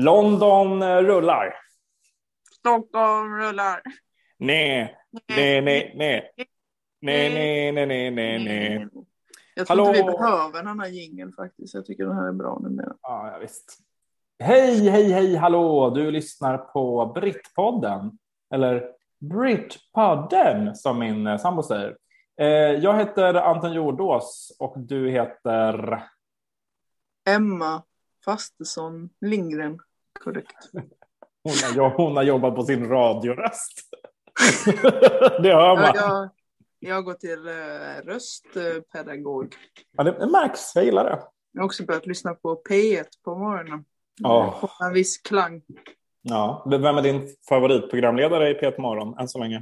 London eh, rullar. Stockholm rullar. Nej, nej, nej, nej. Nej, nej, nej, nej, nej, nej. Jag tror Hallå? inte vi behöver en annan jingel faktiskt. Jag tycker den här är bra numera. Ja, ja, visst. Hej, hej, hej, hallå! Du lyssnar på Brittpodden. Eller Brittpodden, som min eh, sambo säger. Eh, Jag heter Anton Jordås och du heter... Emma Fastesson Lindgren. Korrekt. Hon har, hon har jobbat på sin radioröst. det hör man. Jag, jag, jag går till eh, röstpedagog. Ja, det märks, jag gillar det. Jag har också börjat lyssna på P1 på morgonen. Får En viss klang. Ja. Vem är din favoritprogramledare i P1 Morgon än så länge?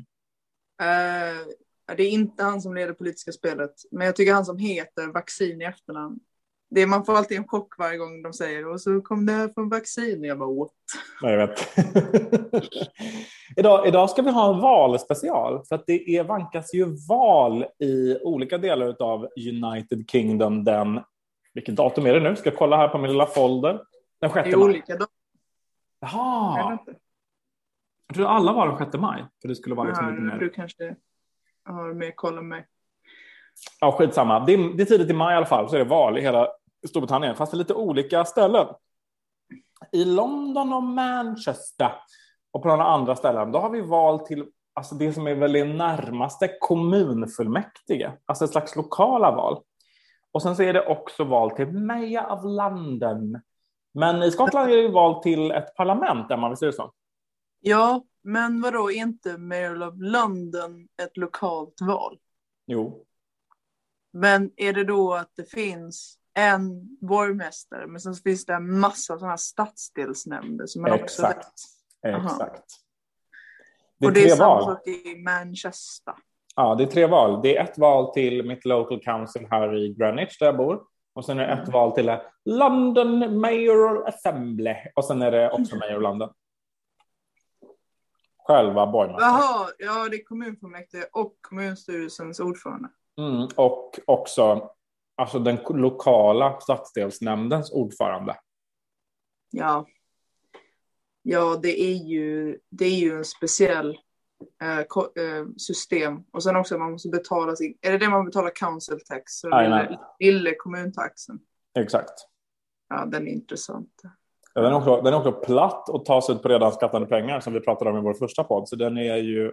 Eh, det är inte han som leder politiska spelet, men jag tycker han som heter vaccin i efternamn. Det man får alltid en chock varje gång de säger och så kom det här från vaccin. Jag bara? Ja, jag vet. idag, idag ska vi ha en valspecial för att det är, vankas ju val i olika delar av United Kingdom den, vilket datum är det nu? Ska jag kolla här på min lilla folder. Den 6 Det är olika. Jag Jaha, jag tror alla var den 6 maj. För det skulle vara liksom lite Ja, mer. du kanske har mer koll än mig. Ja, skitsamma. Det är, det är tidigt i maj i alla fall, så är det val i hela Storbritannien, fast i lite olika ställen. I London och Manchester och på några andra ställen, då har vi val till alltså det som är väl det närmaste kommunfullmäktige, alltså ett slags lokala val. Och sen så är det också val till Mayor of London. Men i Skottland är det val till ett parlament, där man visst är det så? Ja, men vadå, är inte Mayor of London ett lokalt val? Jo, Men är det då att det finns en borgmästare, men sen finns det en massa sådana här stadsdelsnämnder som man också exakt. Aha. Exakt. Det är Och det är tre samma val. sak i Manchester. Ja, det är tre val. Det är ett val till mitt local council här i Greenwich där jag bor. Och sen är det ett val till London Mayoral Assembly. Och sen är det också Mayor London. Själva borgmästaren. Jaha, ja det är kommunfullmäktige och kommunstyrelsens ordförande. Mm, och också alltså den lokala stadsdelsnämndens ordförande. Ja. Ja, det är ju, det är ju en speciell eh, eh, system. Och sen också man måste betala sin, är det det man betalar council tax? Lille, lille kommuntaxen. Exakt. Ja, den är intressant. Ja, Den är, också, den är också platt och tas ut på redan skattade pengar som vi pratade om i vår första podd. Så den är ju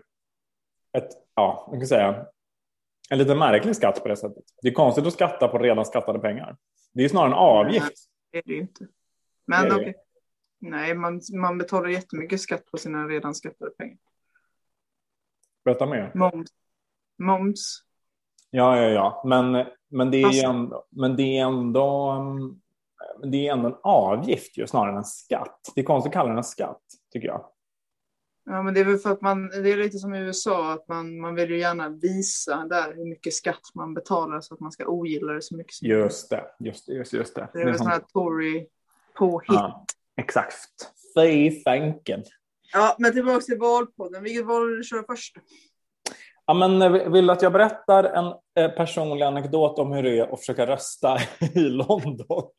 ett, ja, man kan säga, en lite märklig skatt på det sättet. Det är konstigt att skatta på redan skattade pengar. Det är snarare en avgift. Det är det ju inte. Men är det. okej. Nej, man, man betalar jättemycket skatt på sina redan skattade pengar. Berätta mer. Moms. Moms. Ja, ja, ja. Men, men, det, är Fast- ändå, men det är ändå mm, det är ändå en avgift ju, snarare än en skatt. Det är konstigt att kalla den en skatt, tycker jag. Ja, men det är väl för att man, det är lite som i USA, att man, man vill ju gärna visa där hur mycket skatt man betalar så att man ska ogilla det så mycket som möjligt. Just det, just det, just, just det. Det är väl sån här Tory påhitt. ja, exakt. Fy fanken. Ja, men tillbaka till valpodden. Vilket val vill du köra först? Ja, men eh, vill du att jag berättar en eh, personlig anekdot om hur det är att försöka rösta i London?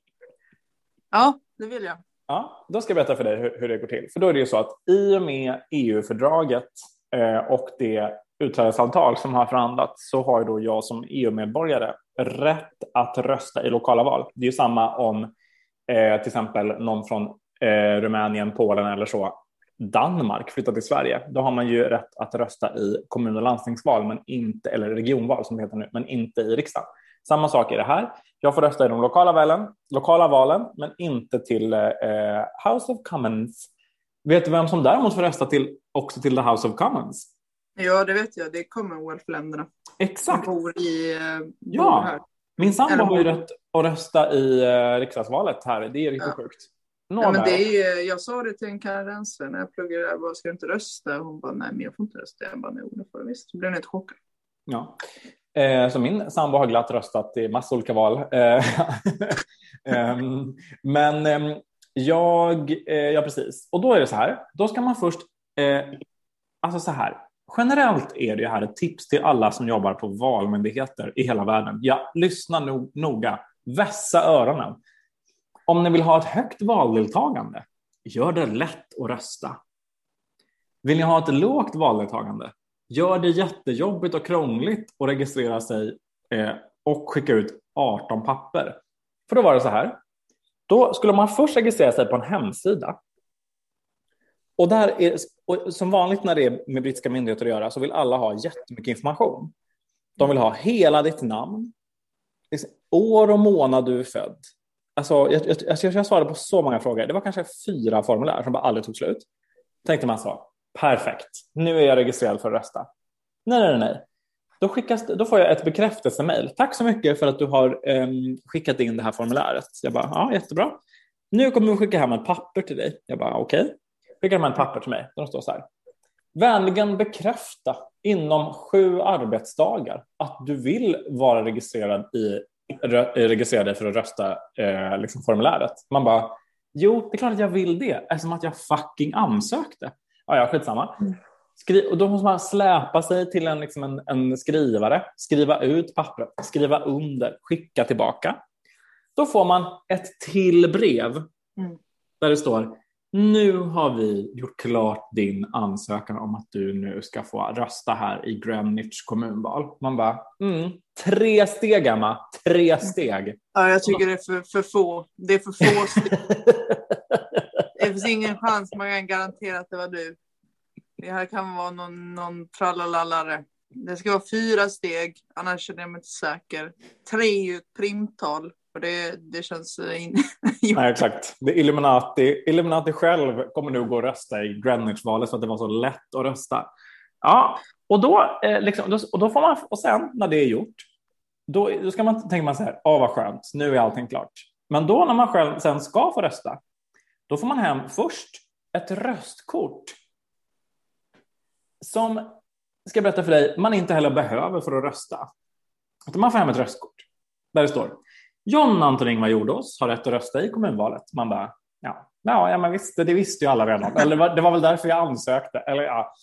Ja, det vill jag. Ja, då ska jag berätta för dig hur, hur det går till. För då är det ju så att i och med EU-fördraget eh, och det utträdesavtal som har förhandlats så har ju då jag som EU-medborgare rätt att rösta i lokala val. Det är ju samma om eh, till exempel någon från eh, Rumänien, Polen eller så Danmark flyttar till Sverige. Då har man ju rätt att rösta i kommun och landstingsval, men inte, eller regionval som det heter nu, men inte i riksdagen. Samma sak är det här. Jag får rösta i de lokala valen, lokala valen men inte till eh, House of Commons. Vet du vem som däremot får rösta till, också till the House of Commons? Ja, det vet jag. Det är Commonwealth-länderna som Exakt. bor i eh, Ja. här. Min sambo har ju rätt att rösta i eh, riksdagsvalet här. Det är riktigt Ja. sjukt. Ja, men det är, ju- jag sa det till en kanadensare när jag pluggade där. Jag bara, ska du inte rösta? Hon bara, nej, men jag får inte rösta. Jag bara, nej, det får du visst. Så blev hon helt chockad. Ja. Eh, så min sambo har glatt röstat i massa olika val. Eh, ehm, men ehm, jag, eh, ja precis. Och då är det så här, då ska man först, eh, alltså så här, generellt är det här ett tips till alla som jobbar på valmyndigheter i hela världen. Ja, lyssna no noga, vässa öronen. Om ni vill ha ett högt valdeltagande, Gör det lätt att rösta. Vill ni ha ett lågt valdeltagande? Gör det jättejobbigt och krångligt att registrera sig eh, och skicka ut 18 papper. För då var det så här. Då skulle man först registrera sig på en hemsida. Och, där är, och som vanligt när det är med brittiska myndigheter att göra så vill alla ha jättemycket information. De vill ha hela ditt namn, liksom, år och månad du är född. Alltså, jag, jag, jag, jag svarade på så många frågor. Det var kanske fyra formulär som bara aldrig tog slut. Tänkte man så, perfekt, nu är jag registrerad för att rösta. Nej, nej, nej. Då, skickas, då får jag ett bekräftelsemail. Tack så mycket för att du har um, skickat in det här formuläret. Jag bara, ja, jättebra. Nu kommer vi skicka hem ett papper till dig. Jag bara, okej. Okay. Skickar hem ett papper till mig. Där står så här. Vänligen bekräfta inom sju arbetsdagar att du vill vara registrerad i registrera dig för att rösta eh, liksom formuläret. Man bara, jo, det är klart att jag vill det eftersom att jag fucking ansökte. Ja, ja, skitsamma. Mm. Skri och då måste man släpa sig till en, liksom en, en skrivare, skriva ut pappret, skriva under, skicka tillbaka. Då får man ett till brev mm. där det står nu har vi gjort klart din ansökan om att du nu ska få rösta här i Greenwich kommunval. Man bara, mm, tre steg Emma, tre steg. Ja, jag tycker det är för, för få. Det är för få steg det finns ingen chans man kan garantera att det var du. Det här kan vara någon, någon tralalallare. Det ska vara fyra steg, annars känner jag mig inte säker. Tre är ett primtal. Och det, det känns... In... Nej, exakt. Det Illuminati, Illuminati själv kommer nog gå och rösta i Greenwich-valet för att det var så lätt att rösta. Ja, och då, eh, liksom, och då får man, och sen när det är gjort, då, då ska man tänker man så här, åh vad skönt, nu är allting klart. Men då när man själv sen ska få rösta, då får man hem först ett röstkort som, ska jag berätta för dig, man inte heller behöver för att rösta. Man får hem ett röstkort där det står John Anton Ingvar Jordås har rätt att rösta i kommunvalet. Man bara, ja, ja, ja men visst, det visste ju alla redan. Eller det var väl därför jag ansökte. Eller, ja.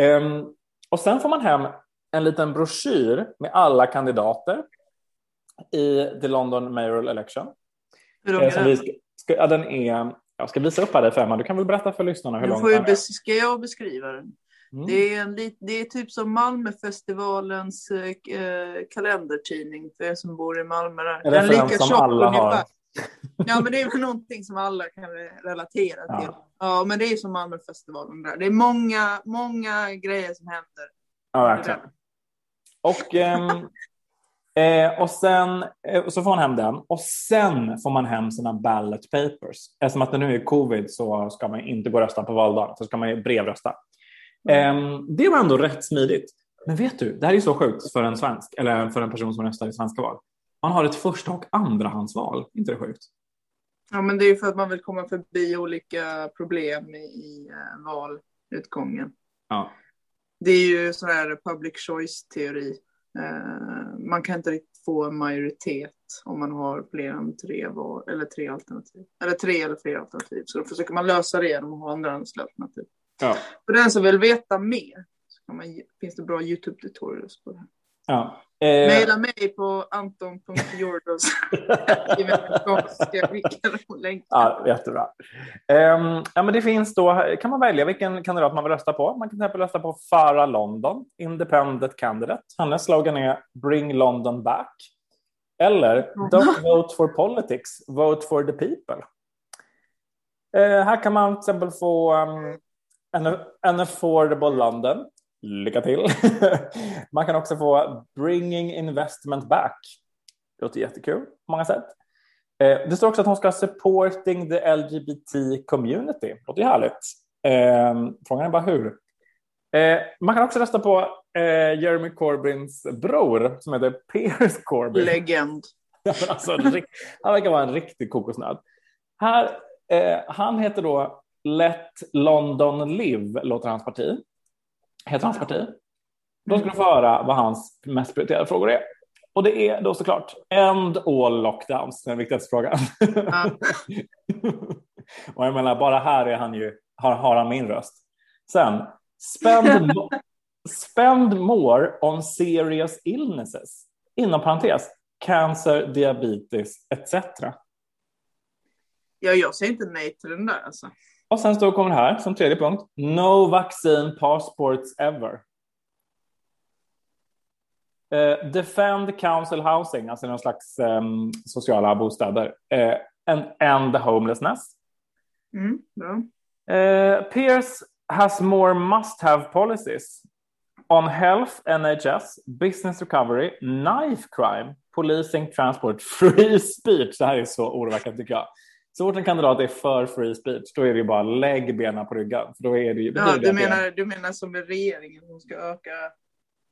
Um, och sen får man hem en liten broschyr med alla kandidater i the London Mayoral Election. Hur lång är den? Ska, ja, den är, jag ska visa upp här för Du kan väl berätta för lyssnarna hur lång den är. Ska jag beskriva den? Mm. Det, är en, det är typ som Malmöfestivalens eh, kalendertidning för er som bor i Malmö. Där. Är det den lika som alla ungefär. har? Ja, men det är någonting som alla kan relatera ja. till. Ja, men det är som Malmöfestivalen där. Det är många, många grejer som händer. Ja, verkligen. Och, ähm, eh, och sen eh, så får man hem den och sen får man hem sina ballot papers. Eftersom att det nu är covid så ska man inte gå och rösta på valdagen, så ska man brevrösta. Mm. Det var ändå rätt smidigt. Men vet du, det här är så sjukt för en svensk, eller för en person som röstar i svenska val. Man har ett första och andrahandsval, inte det sjukt? Ja, men det är för att man vill komma förbi olika problem i, uh, valutgången. Ja. Det är ju sån här public choice-teori. Man kan inte riktigt få en majoritet om man har fler än tre val, eller tre alternativ. Eller tre eller fler alternativ. Så då försöker man lösa det genom att ha andrahandsalternativ. Ja. För den som vill veta mer så man, finns det bra YouTube-tutorials på det här. Ja. Eh... Maila mig på anton.jordos. ja, jättebra. Um, ja, men det finns då, kan man välja vilken kandidat man vill rösta på. Man kan till exempel rösta på Farah London, Independent Candidate. Hennes slogan är Bring London back. Eller Don't vote for politics, vote for the people. Uh, här kan man till exempel få um, An affordable London. Lycka till. Man kan också få Bringing Investment Back. Det låter jättekul på många sätt. Eh, det står också att hon ska supporting the LGBT community. Det låter ju härligt. Eh, frågan är bara hur. Eh, man kan också rösta på Jeremy Corbyns bror som heter Piers Corbyn. Legend. alltså, han verkar vara en riktig kokosnöd. Här, han heter då Let London Live låter hans parti. Heter hans parti. Då ska du få höra vad hans mest prioriterade frågor är. Och det är då såklart End all lockdowns, den viktigaste frågan. Ja. och jag menar, bara här är han ju, har, har han min röst. Sen, spend, spend more on serious illnesses. Inom parentes, cancer, diabetes etc. Ja, jag säger inte nej till den där alltså. Och sen står kommer det här som tredje punkt. No vaccine passports ever. Uh, defend council housing, alltså någon slags um, sociala bostäder. Uh, and end homelessness. Mm, bra. Uh, Pierce has more must have policies on health, NHS, business recovery, knife crime, policing, transport, free speech. Det här är så oroväckande tycker jag. Så fort en kandidat är för free speech, då är det ju bara lägg benen på ryggen. För då är det ju, ja, du, menar, det... du menar som med regeringen som ska öka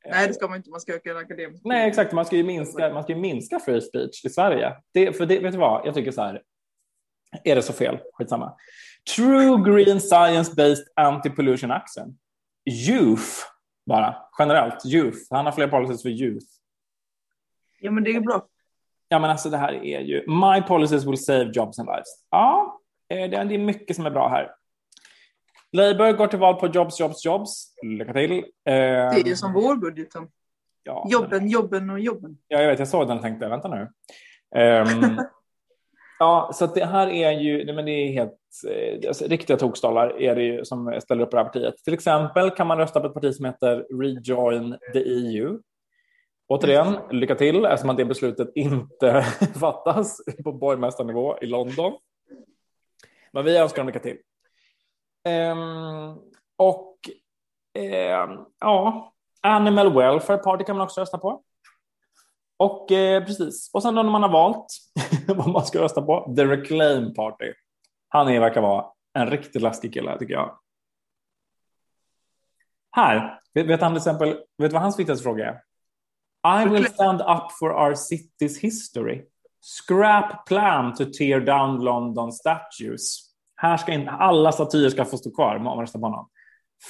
Nej, det ska man inte. Man ska öka den akademiska. Nej, exakt. Man ska ju minska, man ska ju minska free speech i Sverige. Det, för det, vet du vad? Jag tycker så här. Är det så fel? Skitsamma. True green science-based anti-pollution action. Youth, bara. Generellt. Youth. Han har fler policies för youth. Ja, men det är bra. Ja, men alltså det här är ju... My policies will save jobs and lives. Ja, det är mycket som är bra här. Labour går till val på jobs, jobs, jobs. Lycka till. Eh, det är ju som vår budgeten. Ja, jobben, jobben och jobben. Ja, jag vet. Jag såg den och tänkte, vänta nu. Um, ja, så det här är ju, men det är helt, eh, alltså, riktiga tokstollar är det ju som ställer upp det här partiet. Till exempel kan man rösta på ett parti som heter Rejoin the EU. Återigen, lycka till eftersom det beslutet inte fattas på borgmästarnivå i London. Men vi önskar dem lycka till. Um, och um, ja, Animal Welfare Party kan man också rösta på. Och eh, precis, och sen när man har valt vad man ska rösta på, The Reclaim Party. Han är, verkar vara en riktigt läskig kille tycker jag. Här, vet, vet han till exempel, vet du vad hans viktigaste fråga är? I will stand up for our city's history. Scrap plan to tear down London statues. Här ska inte, alla statyer ska få stå kvar om man röstar på honom.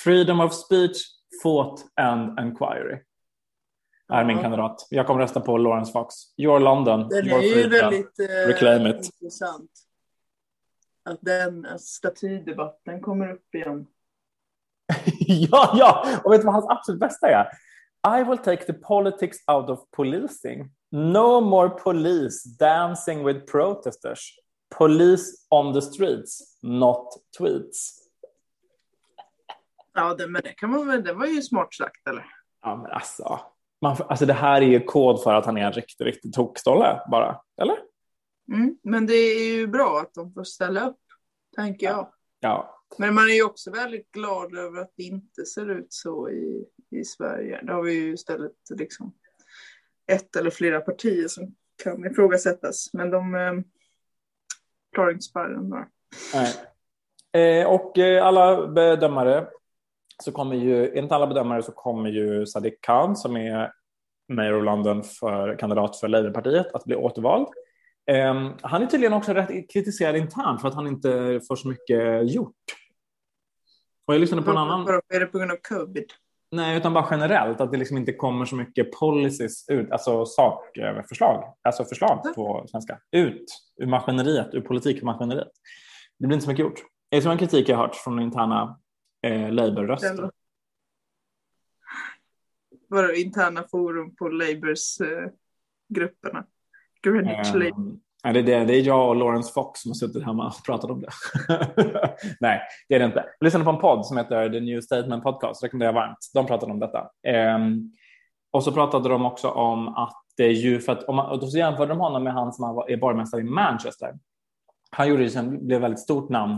Freedom of speech, thought and enquiry. Är min kandidat. Jag kommer rösta på Lawrence Fox. Your London. Den your är ju väldigt eh, Reclaim it. intressant. Att den statydebatten kommer upp igen. ja, ja! Och vet du vad hans absolut bästa är? I will take the politics out of policing. No more police dancing with protesters. Police on the streets, not tweets. Ja, det, men det, kan man väl, det var ju smart sagt, eller? Ja, men alltså, man, alltså det här är ju kod för att han är en riktigt, riktigt tokstolle bara, eller? Mm, men det är ju bra att de får ställa upp, tänker ja. jag. Ja. Men man är ju också väldigt glad över att det inte ser ut så i, i Sverige. Då har vi ju istället liksom ett eller flera partier som kan ifrågasättas. Men de, eh, klarar inte spärren bara. Eh, och eh, alla bedömare så kommer ju, enligt alla bedömare så kommer ju Sadiq Khan som är mayor of London för kandidat för Labourpartiet att bli återvald. Eh, han är tydligen också rätt kritiserad internt för att han inte får så mycket gjort. Och jag lyssnade på en annan... Är det på grund av covid? Nej, utan bara generellt att det liksom inte kommer så mycket policies ut, alltså sakförslag, alltså förslag på svenska, ut ur maskineriet, ur politikmaskineriet. Det blir inte så mycket gjort. Det är som en kritik jag har hört från interna eh, Labour-röster. Vadå interna forum på Labours eh, grupperna? Greenwich um, Labour. Ja, det, är det, det är jag och Lawrence Fox som har suttit hemma och pratat om det. Nej, det är det inte. Jag lyssnade på en podd som heter The New Statement Podcast, rekommenderar jag varmt. De pratade om detta. Um, och så pratade de också om att det är ju för att, om man, och då så jämförde de honom med han som är borgmästare i Manchester. Han gjorde det sen, blev väldigt stort namn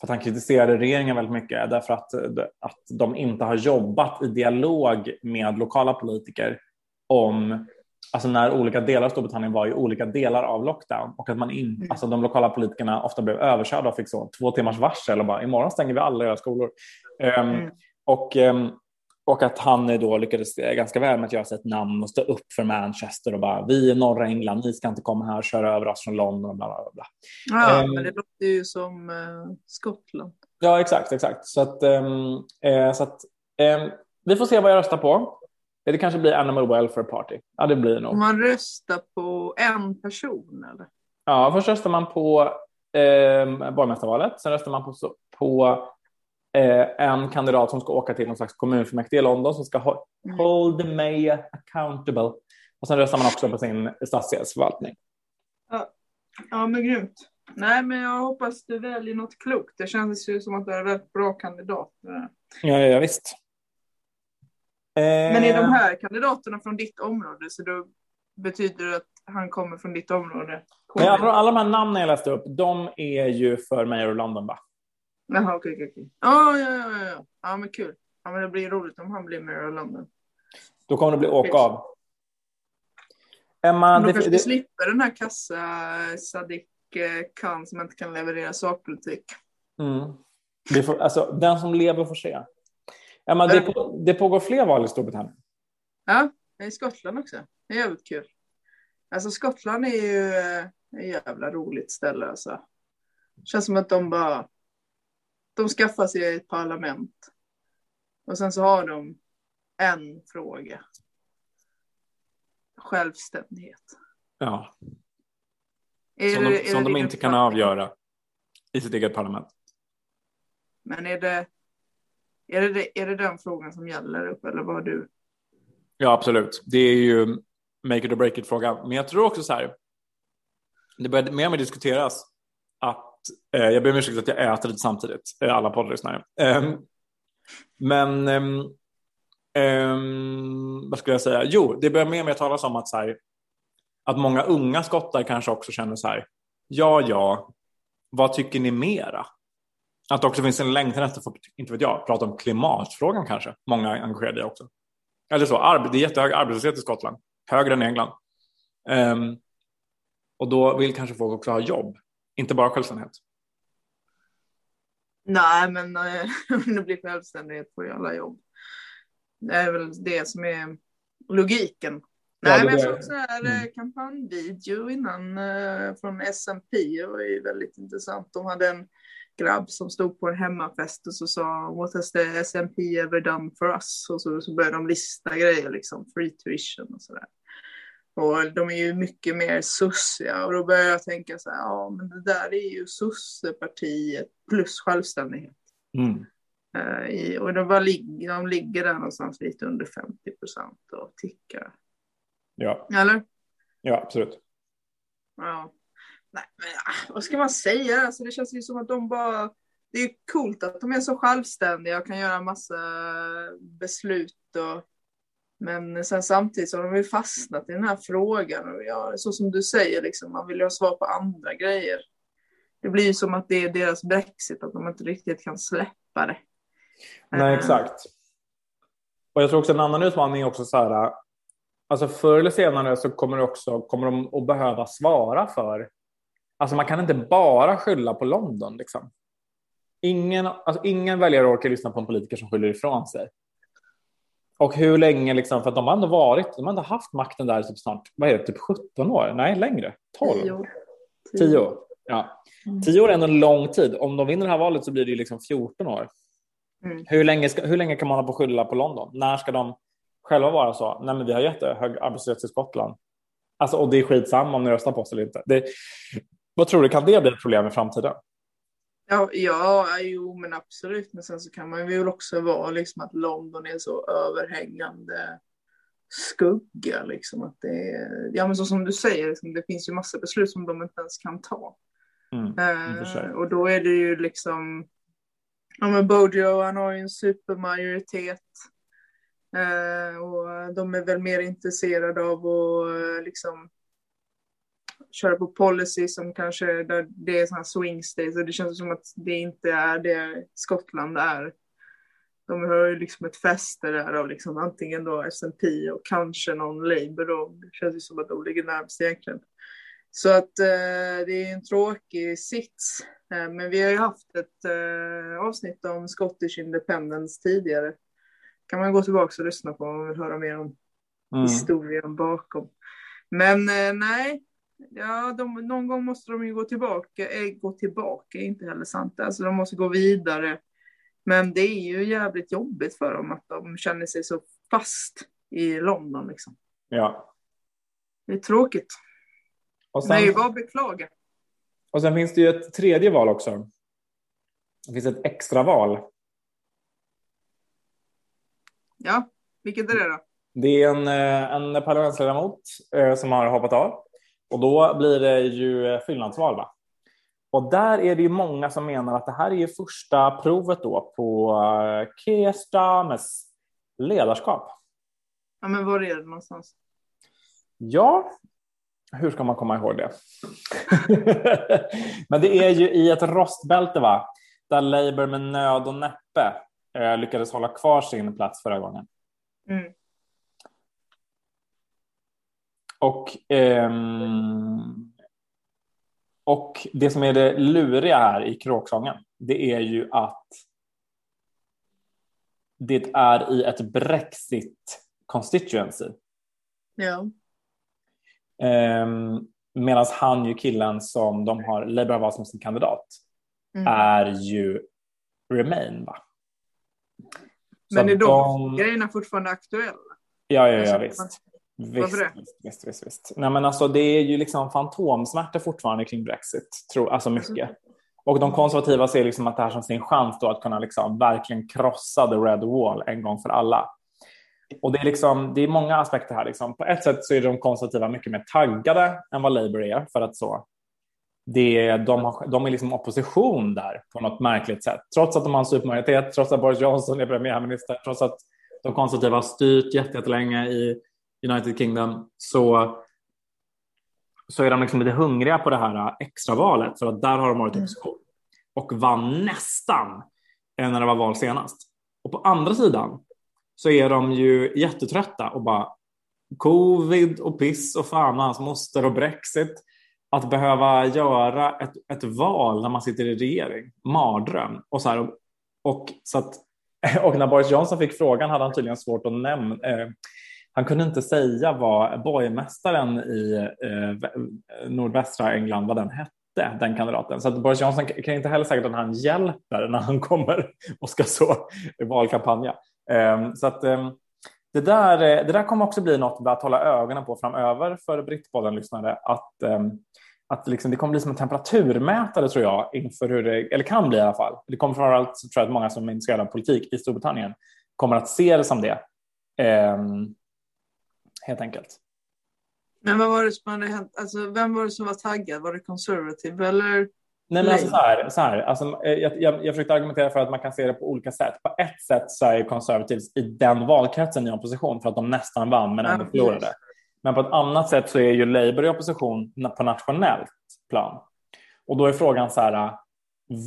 för att han kritiserade regeringen väldigt mycket därför att, att de inte har jobbat i dialog med lokala politiker om alltså när olika delar av Storbritannien var i olika delar av lockdown och att man in, mm. alltså de lokala politikerna ofta blev överkörda och fick så två timmars varsel och bara imorgon stänger vi alla era skolor. Um, mm. och, um, och att han då lyckades ganska väl med att göra sig ett namn och stå upp för Manchester och bara vi är norra England, ni ska inte komma här och köra över oss från London och bla bla bla. Ja, um, men det låter ju som uh, Skottland. Ja, exakt, exakt. Så att, eh, så att vi får se vad jag röstar på. Det kanske blir Animal Welfare Party. Ja, det blir nog. Man röstar på en person eller? Ja, först röstar man på eh, borgmästarvalet. Sen röstar man på, på eh, en kandidat som ska åka till någon slags kommunfullmäktige i London som ska ho mm. hold the mayor accountable. Och sen röstar man också på sin stadsdelsförvaltning. Ja, ja men grymt. Nej, men jag hoppas du väljer något klokt. Det känns ju som att du är en väldigt bra kandidat. Ja, ja visst. Men är de Eh, här kandidaterna från ditt område så då betyder det att han kommer från ditt område? men alla, alla de här namnen jag läste upp, de är ju för mig och London va? Jaha, okej, okej, okej. Ja, ja, ja, ja, ja. Men kul. Ja, men det blir roligt om han blir Mayor of London. Då kommer det bli åka av. Emma, Men då kanske vi slipper den här kassa Sadiq eh, Khan som inte kan leverera sakpolitik. mm, det får, alltså, den som lever får se. Emma, det, på, det pågår fler val i Storbritannien. Ja, i Skottland också. Det är jävligt kul. Alltså Skottland är ju eh, ett jävla roligt ställe alltså. Känns som att de bara, de skaffar sig ett parlament. Och sen så har de en fråga. Självständighet. Ja, Är som det- de, är som det de inte kan avgöra i sitt eget parlament. Men är det, är det, är det den frågan som gäller upp eller vad har du? Ja, absolut. Det är ju make it or break it-frågan. Men jag tror också så här, det börjar mer och mer diskuteras att, eh, jag ber om ursäkt att jag äter lite samtidigt, eh, alla poddlyssnare. Eh, men, ehm, ehm, vad skulle jag säga? Jo, det börjar mer och mer talas om att, så här, att många unga skottar kanske också känner så här, ja, ja, vad tycker ni mera? Att det också finns en längtan efter, för, inte vet jag, prata om klimatfrågan kanske. Många är engagerade i också. Eller så, det är jättehög arbetslöshet i Skottland. Högre än i England. Ehm, och då vill kanske folk också ha jobb. Inte bara självständighet. Nej, men eh, om det blir självständighet får ju alla jobb. Det är väl det som är logiken. Ja, Nej, det men jag såg så här Mm. eh, kampanjvideo innan eh, från SMP. Det var ju väldigt intressant. De hade en grabb som stod på en hemmafest och så sa What has the SMP ever done for us? Och så, så började de lista grejer liksom, free tuition och sådär. Och de är ju mycket mer sussiga och då började jag tänka så här, ja men det där är ju sossepartiet plus självständighet. Mm. Eh, i, och de, lig, de ligger där någonstans lite under 50 procent och tickar. Ja, Eller? ja, absolut. Ja. Nej, men ah, vad ska man säga? Alltså, det känns ju som att de bara... Det är ju coolt att de är så självständiga och kan göra en massa beslut. Och, men sen samtidigt så har de ju fastnat i den här frågan. Och ja, så som du säger, liksom, man vill ju ha svar på andra grejer. Det blir ju som att det är deras Brexit, att de inte riktigt kan släppa det. Nej, Eh, exakt. Och jag tror också en annan utmaning är också så här. Alltså förr eller senare så kommer, också, kommer de att behöva svara för. Alltså man kan inte bara skylla på London. Liksom. Ingen, alltså ingen väljare orkar lyssna på en politiker som skyller ifrån sig. Och hur länge, liksom, för att de har ändå varit, de har ändå haft makten där typ snart, vad är det, typ 17 år? Nej, längre. 12? Tio år. 10 år. Ja. Mm. 10 år är ändå en lång tid. Om de vinner det här valet så blir det ju liksom 14 år. Mm. Hur, länge ska, hur länge kan man hålla på skylla på London? När ska de själva vara så? Nej, men vi har jättehög arbetslöshet i Skottland. Alltså, och det är skitsamma om ni röstar på oss eller inte. Det, vad tror du, kan det bli ett problem i framtiden? Ja, ja, jo men absolut. Men sen så kan man ju väl också vara liksom att London är så överhängande skugga liksom att det är, ja men så som du säger, liksom, det finns ju massa beslut som de inte ens kan ta. Mm. Eh, och då är det ju liksom, ja men Bojo han har ju en supermajoritet. Eh, och de är väl mer intresserade av att eh, liksom köra på policy som kanske där det är sådana swing states och det känns som att det inte är det Skottland är. De har ju liksom ett fäste där av liksom antingen då S&P och kanske någon Labour då. Det känns ju som att de ligger närmast egentligen. Så att eh, det är en tråkig sits. Eh, men vi har ju haft ett eh, avsnitt om Scottish Independence tidigare. Kan man gå tillbaka och lyssna på om man vill höra mer om Mm. historien bakom. Men eh, nej, ja, de, någon gång måste de ju gå tillbaka. Eh, gå tillbaka är inte heller sant. Alltså de måste gå vidare. Men det är ju jävligt jobbigt för dem att de känner sig så fast i London. Liksom. Ja. Det är tråkigt. Och Det är ju sen, bara att beklaga. och sen finns det ju ett tredje val också. Det finns ett extra val. Ja, vilket är det då? Det är en, eh, en parlamentsledamot eh, som har hoppat av. Och då blir det ju eh, fyllnadsval. Va? Och där är det ju många som menar att det här är ju första provet då på Keir Starmers ledarskap. Ja, men var är det någonstans? Ja, hur ska man komma ihåg det? men det är ju i ett rostbälte va? Där Labour med nöd och näppe eh, lyckades hålla kvar sin plats förra gången. Mm. Och, ehm, och det som är det luriga här i kråksången, det är ju att det är i ett Brexit constituency. Ja. Um, Medan han ju killen som de har Labour har valt som sin kandidat Mm. är ju Remain va? Men är de de- grejerna fortfarande aktuella? Ja, ja, ja Alltså, visst. Visst, visst, visst, visst, visst. Nej, men alltså, det är ju liksom fantomsmärta fortfarande kring Brexit, tror, alltså mycket. Och de konservativa ser liksom att det här som sin chans då att kunna liksom verkligen krossa the red wall en gång för alla. Och det är, liksom, det är många aspekter här. Liksom. På ett sätt så är de konservativa mycket mer taggade än vad Labour är för att så det, de, har, de är liksom opposition där på något märkligt sätt. Trots att de har en supermajoritet, trots att Boris Johnson är premiärminister, trots att de konservativa har styrt jätte- jättelänge i United Kingdom så, så är de liksom lite hungriga på det här extravalet för att där har de varit i opposition och vann nästan när det var val senast. Och på andra sidan så är de ju jättetrötta och bara covid och piss och fan och hans moster och Brexit. Att behöva göra ett, ett val när man sitter i regering, mardröm. Och, så här, och, och, så att, och när Boris Johnson fick frågan hade han tydligen svårt att nämna eh, han kunde inte säga vad borgmästaren i eh, nordvästra England, vad den hette, den kandidaten. Så att Boris Johnson kan inte heller säga att han hjälper när han kommer och ska så valkampanja. Eh, så att eh, det där, eh, det där kommer också bli något att hålla ögonen på framöver för Brittbollen-lyssnare. Att, eh, att liksom, det kommer bli som en temperaturmätare tror jag, inför hur det, eller kan bli i alla fall. Det kommer framförallt, tror jag att många som är intresserade av politik i Storbritannien kommer att se det som det. Eh, helt enkelt. Men vad var det som hade hänt? Alltså, vem var det som var taggad? Var det konservativ eller? Nej, men alltså så här, så här, alltså, jag, jag, jag försökte argumentera för att man kan se det på olika sätt. På ett sätt så är Conservatives i den valkretsen i opposition för att de nästan vann men ändå förlorade. Men på ett annat sätt så är ju Labour i opposition på nationellt plan. Och då är frågan så här,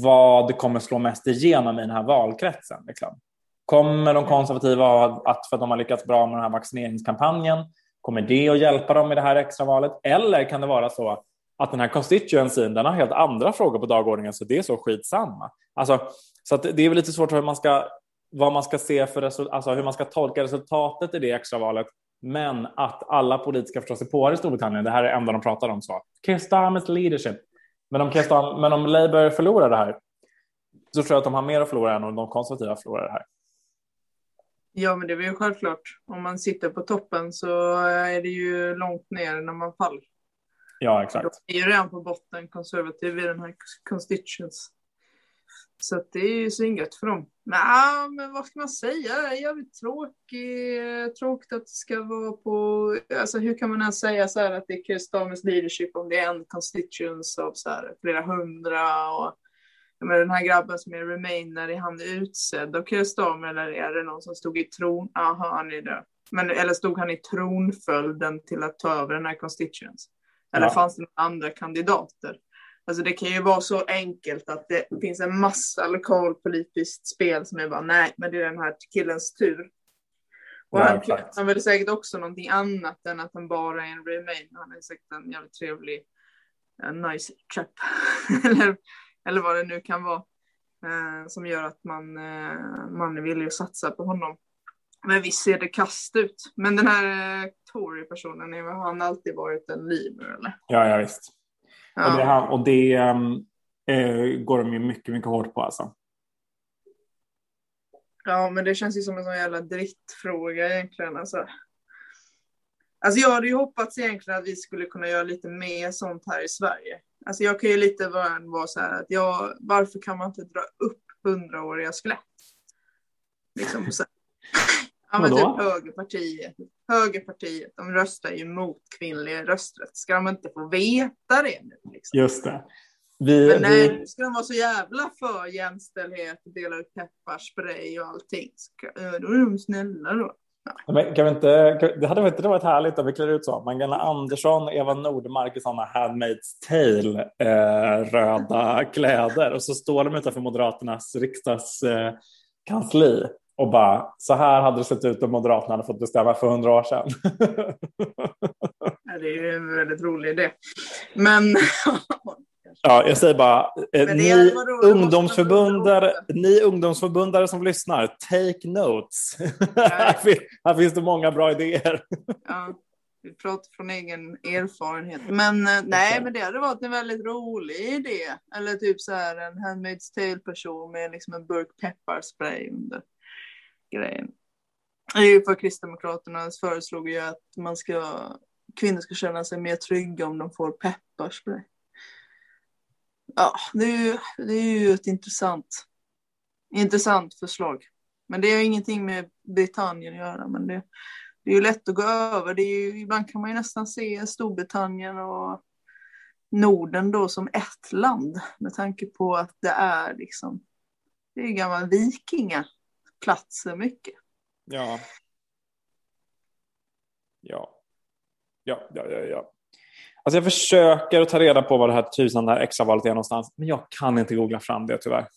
vad kommer slå mest igenom i den här valkretsen? Liksom? Kommer de konservativa att, för att de har lyckats bra med den här vaccineringskampanjen, kommer det att hjälpa dem i det här extravalet? Eller kan det vara så att den här constituencyn, den har helt andra frågor på dagordningen, så det är så skitsamma. Alltså, så att det är väl lite svårt hur man ska, vad man ska se för resultat, alltså hur man ska tolka resultatet i det extravalet. Men att alla politiska förståsigpåare i Storbritannien, det här är det enda de pratar om, så Keir Starmers leadership. Men om, Keir men om Labour förlorar det här, så tror jag att de har mer att förlora än om de konservativa förlorar det här. Ja, men det är väl självklart. Om man sitter på toppen så är det ju långt ner när man faller. Ja, exakt. De är ju redan på botten konservativ i den här constituents. Så att det är ju svingat för dem. Nej, men vad ska man säga? Det är jävligt tråkigt. Tråkigt att det ska vara på... Alltså hur kan man ens säga så här att det är Keir Starmers leadership om det är en constituents av så här flera hundra och men den här grabben som är Remainer, är han utsedd av Keir Starmer eller är det någon som stod i tron? Aha, han är det. Men, eller stod han i tronföljden till att ta över den här constituents? Eller Ja. fanns det några andra kandidater? Alltså det kan ju vara så enkelt att det finns en massa lokalpolitiskt spel som är bara nej, men det är den här killens tur. Och Ja, han, exakt. han vill säkert också någonting annat än att han bara är en remain. Han är säkert en jävligt trevlig, en nice chap. eller, eller vad det nu kan vara. Eh, som gör att man, eh, man vill ju satsa på honom. Men visst ser det kast ut. Men den här eh, Tory-personen, har han alltid varit en Leaver eller? Ja, ja visst. Ja. Och det, här, och det eh, går de ju mycket, mycket hårt på alltså. Ja, men det känns ju som en sån jävla drittfråga egentligen. Alltså. alltså jag hade ju hoppats egentligen att vi skulle kunna göra lite mer sånt här i Sverige. Alltså jag kan ju lite vara, så här att jag, varför kan man inte dra upp hundraåriga skelett? Liksom så. Ja, men typ högerpartiet. Högerpartiet, de röstar ju mot kvinnlig rösträtt. Ska de inte få veta det nu? Liksom? Just det. Vi, men nej, vi... ska de vara så jävla för jämställdhet och dela ut pepparspray och allting, då är de snälla då. Men kan vi inte, det hade inte varit härligt om vi klär ut så. Magdalena Andersson, Eva Nordmark i sådana Handmaid's Tale eh, röda kläder och så står de utanför Moderaternas riksdagskansli eh, och bara så här hade det sett ut om Moderaterna hade fått bestämma för hundra år sedan. ja, det är ju en väldigt rolig idé. Men Ja, jag säger bara, eh, ni, ungdomsförbundare, ni ungdomsförbundare som lyssnar, take notes. här, finns det många bra idéer. Ja, vi pratar från egen erfarenhet. Men eh, nej, men det hade varit en väldigt rolig idé. Eller typ så här en Handmaid's Tale-person med liksom en burk pepparspray under grejen. Det är ju för Kristdemokraterna föreslog ju att man ska, kvinnor ska känna sig mer trygga om de får pepparspray. Ja, det är ju, det är ju ett intressant, intressant förslag. Men det har ingenting med Britannien att göra. Men det, det är ju lätt att gå över. Det är ju, ibland kan man ju nästan se Storbritannien och Norden då som ett land med tanke på att det är liksom det är gamla vikingaplatser mycket. Ja. Ja. Ja, ja, ja, ja. Alltså jag försöker att ta reda på vad det här tusan där extravalet är någonstans, men jag kan inte googla fram det tyvärr.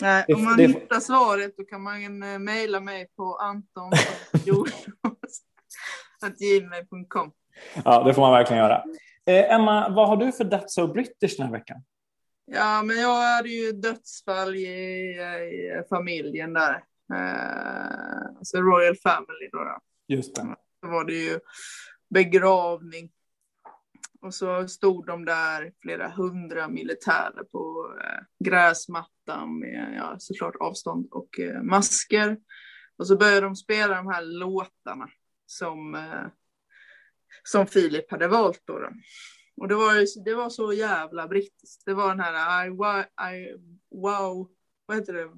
Nej, om man det, hittar svaret då kan man uh, mejla mig på anton.gmail.com. ja, det får man verkligen göra. Eh, Emma, vad har du för That's So British den här veckan? Ja, men jag hade ju dödsfall i, i familjen där. Eh, alltså Royal Family då. då. Just det. Då var det ju begravning och så stod de där, flera hundra militärer på eh, gräsmattan med ja, såklart avstånd och eh, masker. Och så började de spela de här låtarna som, eh, som Filip hade valt. Då, då. Och det var, det var så jävla brittiskt. Det var den här I, I wow, vad heter det?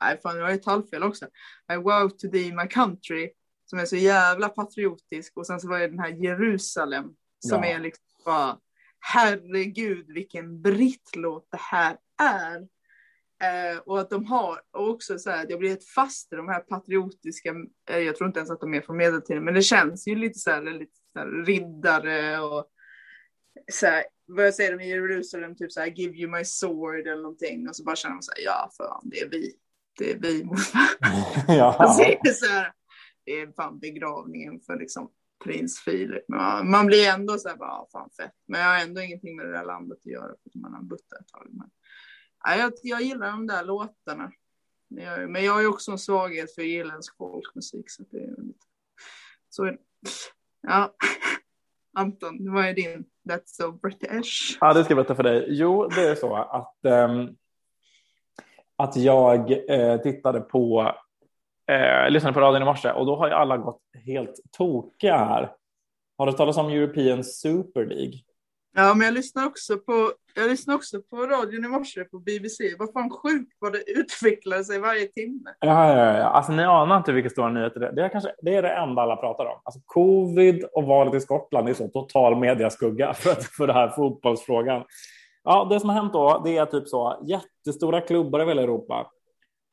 nej, fan, jag har ett halvfel också. I wow to thee my country, som är så jävla patriotisk. Och sen så var det den här Jerusalem som ja. är liksom bara, herregud vilken brittlåt det här är. Eh, och att de har, och också så här att jag blir helt fast i de här patriotiska, eh, jag tror inte ens att de är från medeltiden, men det känns ju lite så här, lite så här riddare och så här, vad säger de i Jerusalem, typ så här, give you my sword eller någonting, och så bara känner man så här, ja fan, det är vi, det är vi ja. alltså, det, är så här, det är fan begravningen för liksom prins Filip. Men man, blir ändå så här, bara, ah, fan fett. Men jag har ändå ingenting med det där landet att göra, för man har bott där ett tag. Men, ja, jag, jag gillar de där låtarna. Men jag har ju också en svaghet för irländsk folkmusik, så det är lite... Så är det. Ja. Anton, vad är din That's so British? Ja, det ska jag berätta för dig. Jo, det är så att, um, att jag uh, tittade på eh, lyssnade på radion i morse och då har ju alla gått helt tokiga här. Har du talat om European Super League? Ja, men jag lyssnar också på, jag lyssnar också på radion i morse på BBC. Vad fan sjukt vad det utvecklar sig varje timme. Ja, ja, ja. Alltså, ni anar inte vilka stora nyheter det är. Det är, kanske, det är det enda alla pratar om. Alltså, covid och valet i Skottland är så total mediaskugga för, för den här fotbollsfrågan. Ja, det som har hänt då, det är typ så jättestora klubbar i hela Europa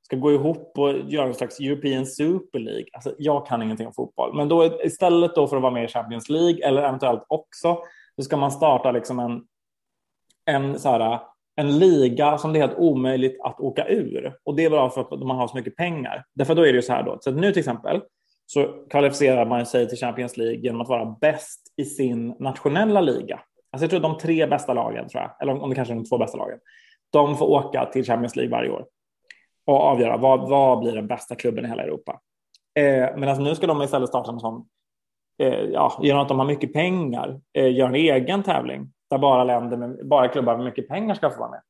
ska gå ihop och göra en slags European Super League. Alltså, jag kan ingenting om fotboll, men då istället då för att vara med i Champions League eller eventuellt också så ska man starta liksom en, en, så här, en liga som det är helt omöjligt att åka ur. Och det är bara för att man har så mycket pengar. Därför då är det ju så här då. Så nu till exempel så kvalificerar man sig till Champions League genom att vara bäst i sin nationella liga. Alltså jag tror de tre bästa lagen, tror jag, eller om det kanske är de två bästa lagen, de får åka till Champions League varje år och avgöra vad, vad blir den bästa klubben i hela Europa. Eh, men alltså nu ska de istället starta en sån, eh, ja, genom att de har mycket pengar, eh, göra en egen tävling där bara länder med, bara klubbar med mycket pengar ska få vara med.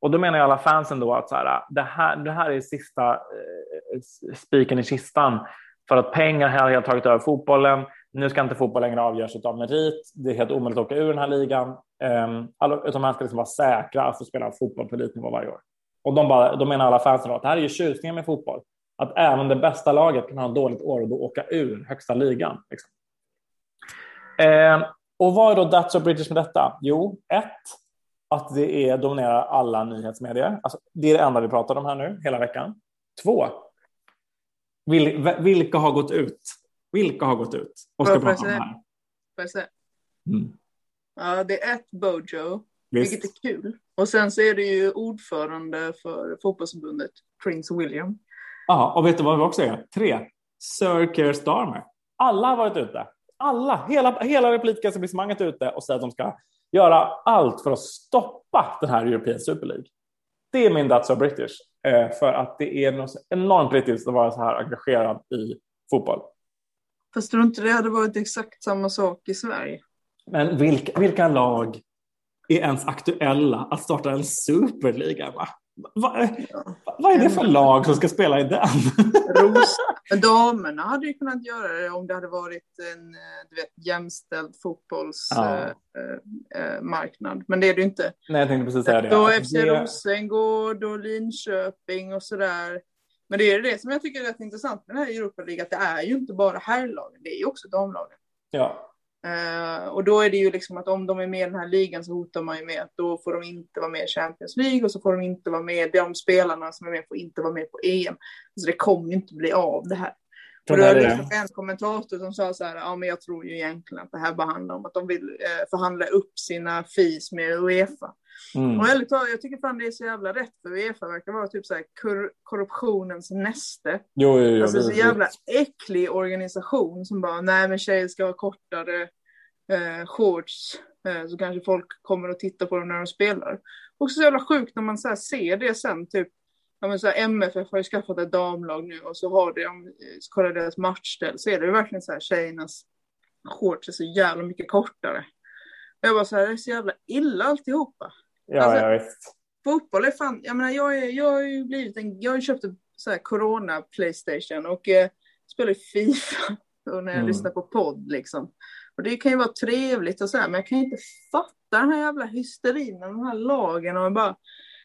Och då menar ju alla fansen då att så här, ah, det, här, det här är sista eh, spiken i kistan för att pengar har helt tagit över fotbollen. Nu ska inte fotboll längre avgöras av merit. Det är helt omöjligt att åka ur den här ligan. Um, alla, utan man ska liksom vara säkra att få spela fotboll på elitnivå varje år. Och de, bara, de menar alla fansen att det här är ju tjusningen med fotboll. Att även det bästa laget kan ha ett dåligt år och då åka ur högsta ligan. Liksom. Eh, och vad är då That's so British med detta? Jo, ett, att det är dominerar alla nyhetsmedier. Alltså, det är det enda vi pratar om här nu hela veckan. Två. Vil, vilka har gått ut? Vilka har gått ut och ska prata om det här? Mm. Ja, det är ett Bojo, Visst. vilket är kul. Och sen så är det ju ordförande för fotbollsförbundet, Prince William. Ja, och vet du vad vi också är? Tre. Sir Keir Starmer. Alla har varit ute. Alla, hela, hela det politiska etablissemanget är ute och säger att de ska göra allt för att stoppa den här European Super League. Det är min That's so British. Eh, för att det är något enormt brittiskt att vara så här engagerad i fotboll. Fast tror inte det hade varit exakt samma sak i Sverige? Men vilka, vilka lag är ens aktuella att starta en superliga? Va? Va, vad är det för lag som ska spela i den? Ros Damerna hade ju kunnat göra det om det hade varit en du vet, jämställd fotbollsmarknad. Ja. Eh, eh, Men det är det ju inte. Nej, jag tänkte precis säga det. Då FC det... Rosengård och Linköping och sådär. Men det är det som jag tycker är rätt intressant med den här Europa League, att det är ju inte bara herrlagen, det är ju också damlagen. Ja. Uh, och då är det ju liksom att om de är med i den här ligan så hotar man ju med att då får de inte vara med i Champions League och så får de inte vara med, de spelarna som är med får inte vara med på EM. Så det kommer ju inte bli av det här. Och då är det liksom en kommentator som sa så här, ja men jag tror ju egentligen att det här bara handlar om att de vill eh, förhandla upp sina fees med Uefa. Mm. Och ärligt talat, jag tycker fan det är så jävla rätt för Uefa verkar vara typ så här kor korruptionens näste. Jo, jo, jo, alltså så jävla äcklig organisation som bara, nej men tjejer ska ha kortare eh, shorts eh, så kanske folk kommer att titta på dem när de spelar. Och så jävla sjukt när man så ser det sen, typ ja, men så här, MFF har ju skaffat ett damlag nu och så har de, om så kollar deras matchställ så är det ju verkligen så här tjejernas shorts är så jävla mycket kortare. Jag bara så här, det är så jävla illa alltihopa. Ja, alltså, ja visst. Fotboll är fan, jag menar jag, är, jag har ju blivit en, jag har ju köpt en så här corona Playstation och eh, spelar Fifa och när jag mm. lyssnar på podd liksom. Och det kan ju vara trevligt och så här, men jag kan ju inte fatta den här jävla hysterin med de här lagen och bara,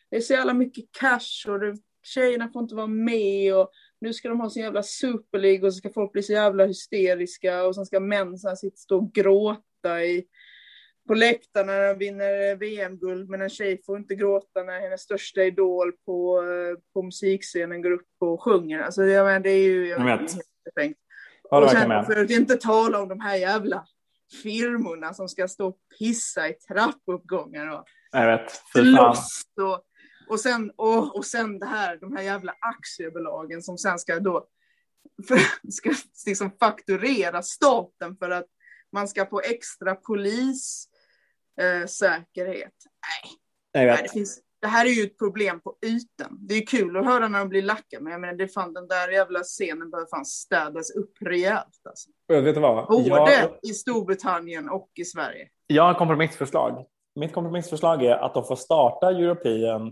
det är så jävla mycket cash och det, tjejerna får inte vara med och nu ska de ha sin jävla Super League och så ska folk bli så jävla hysteriska och sen ska män så här sitta stå och gråta i på läktarna när de vinner VM-guld, men en tjej får inte gråta när hennes största idol på, på musikscenen går upp och sjunger. Alltså, jag menar, det är ju jag vet. helt befängt. Och sen för att inte tala om de här jävla firmorna som ska stå och pissa i trappuppgångar och jag vet. slåss och, och, sen, och, och sen det här, de här jävla aktiebolagen som sen ska då för, ska liksom fakturera staten för att man ska på extra polis eh, säkerhet. Nej, Nej det, finns, det här är ju ett problem på ytan. Det är kul att höra när de blir lacka, men jag menar, det fan, den där jävla scenen behöver fan städas upp rejält. Alltså. Jag vet vad? Både jag... i Storbritannien och i Sverige. Jag har en kompromissförslag. Mitt kompromissförslag är att de får starta European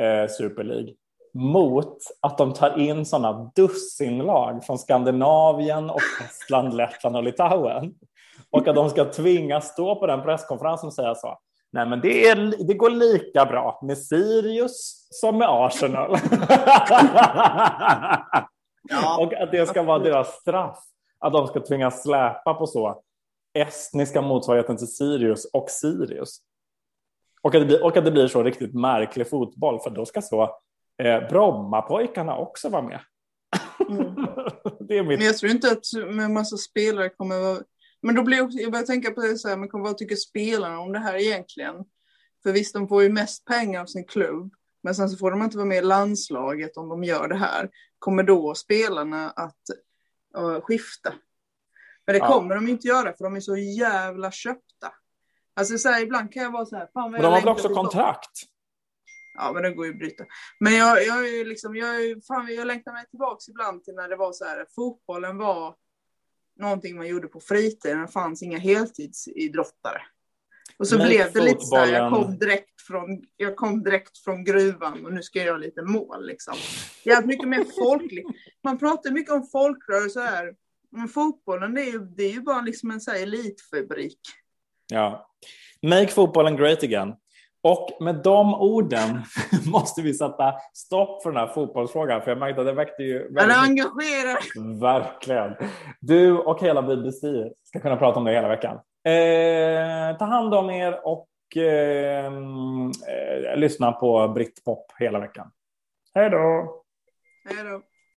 eh, Super League mot att de tar in sådana dussinlag från Skandinavien och Estland, Lettland och Litauen och att de ska tvingas stå på den presskonferensen och säga så. Nej, men det, är, det går lika bra med Sirius som med Arsenal. ja. Och att det ska vara deras straff. Att de ska tvingas släpa på så estniska motsvarigheten till Sirius och Sirius. Och att, det blir, och att det blir så riktigt märklig fotboll för då ska så eh, Brommapojkarna också vara med. Mm. det är mitt... Men jag tror inte att en massa spelare kommer vara men då blir också, jag börjar tänka på det så här, men vad tycker spelarna om det här egentligen? För visst, de får ju mest pengar av sin klubb, men sen så får de inte vara med i landslaget om de gör det här. Kommer då spelarna att uh, skifta? Men det ja. kommer de inte göra, för de är så jävla köpta. Alltså så här, ibland kan jag vara så här, fan Men de har väl också kontrakt? Ja, men det går ju att bryta. Men jag, jag, är liksom, jag, är, fan, jag längtar mig tillbaka ibland till när det var så här, fotbollen var någonting man gjorde på fritiden. Det fanns inga heltidsidrottare. Och så Men blev det lite så här, jag kom, direkt från, jag kom direkt från gruvan och nu ska jag göra lite mål. Liksom. Jävligt mycket mer folkligt. Man pratar mycket om folkrörelse här. Men fotbollen det är ju, det är ju bara liksom en så här elitfabrik. Ja. Make fotbollen great again. Och med de orden måste vi sätta stopp för den här fotbollsfrågan, för jag märkte att det väckte ju... Han engagerar! Verkligen. Du och hela BBC ska kunna prata om det hela veckan. Eh, ta hand om er och eh, eh, lyssna på Britpop hela veckan. Hej då! Hej då!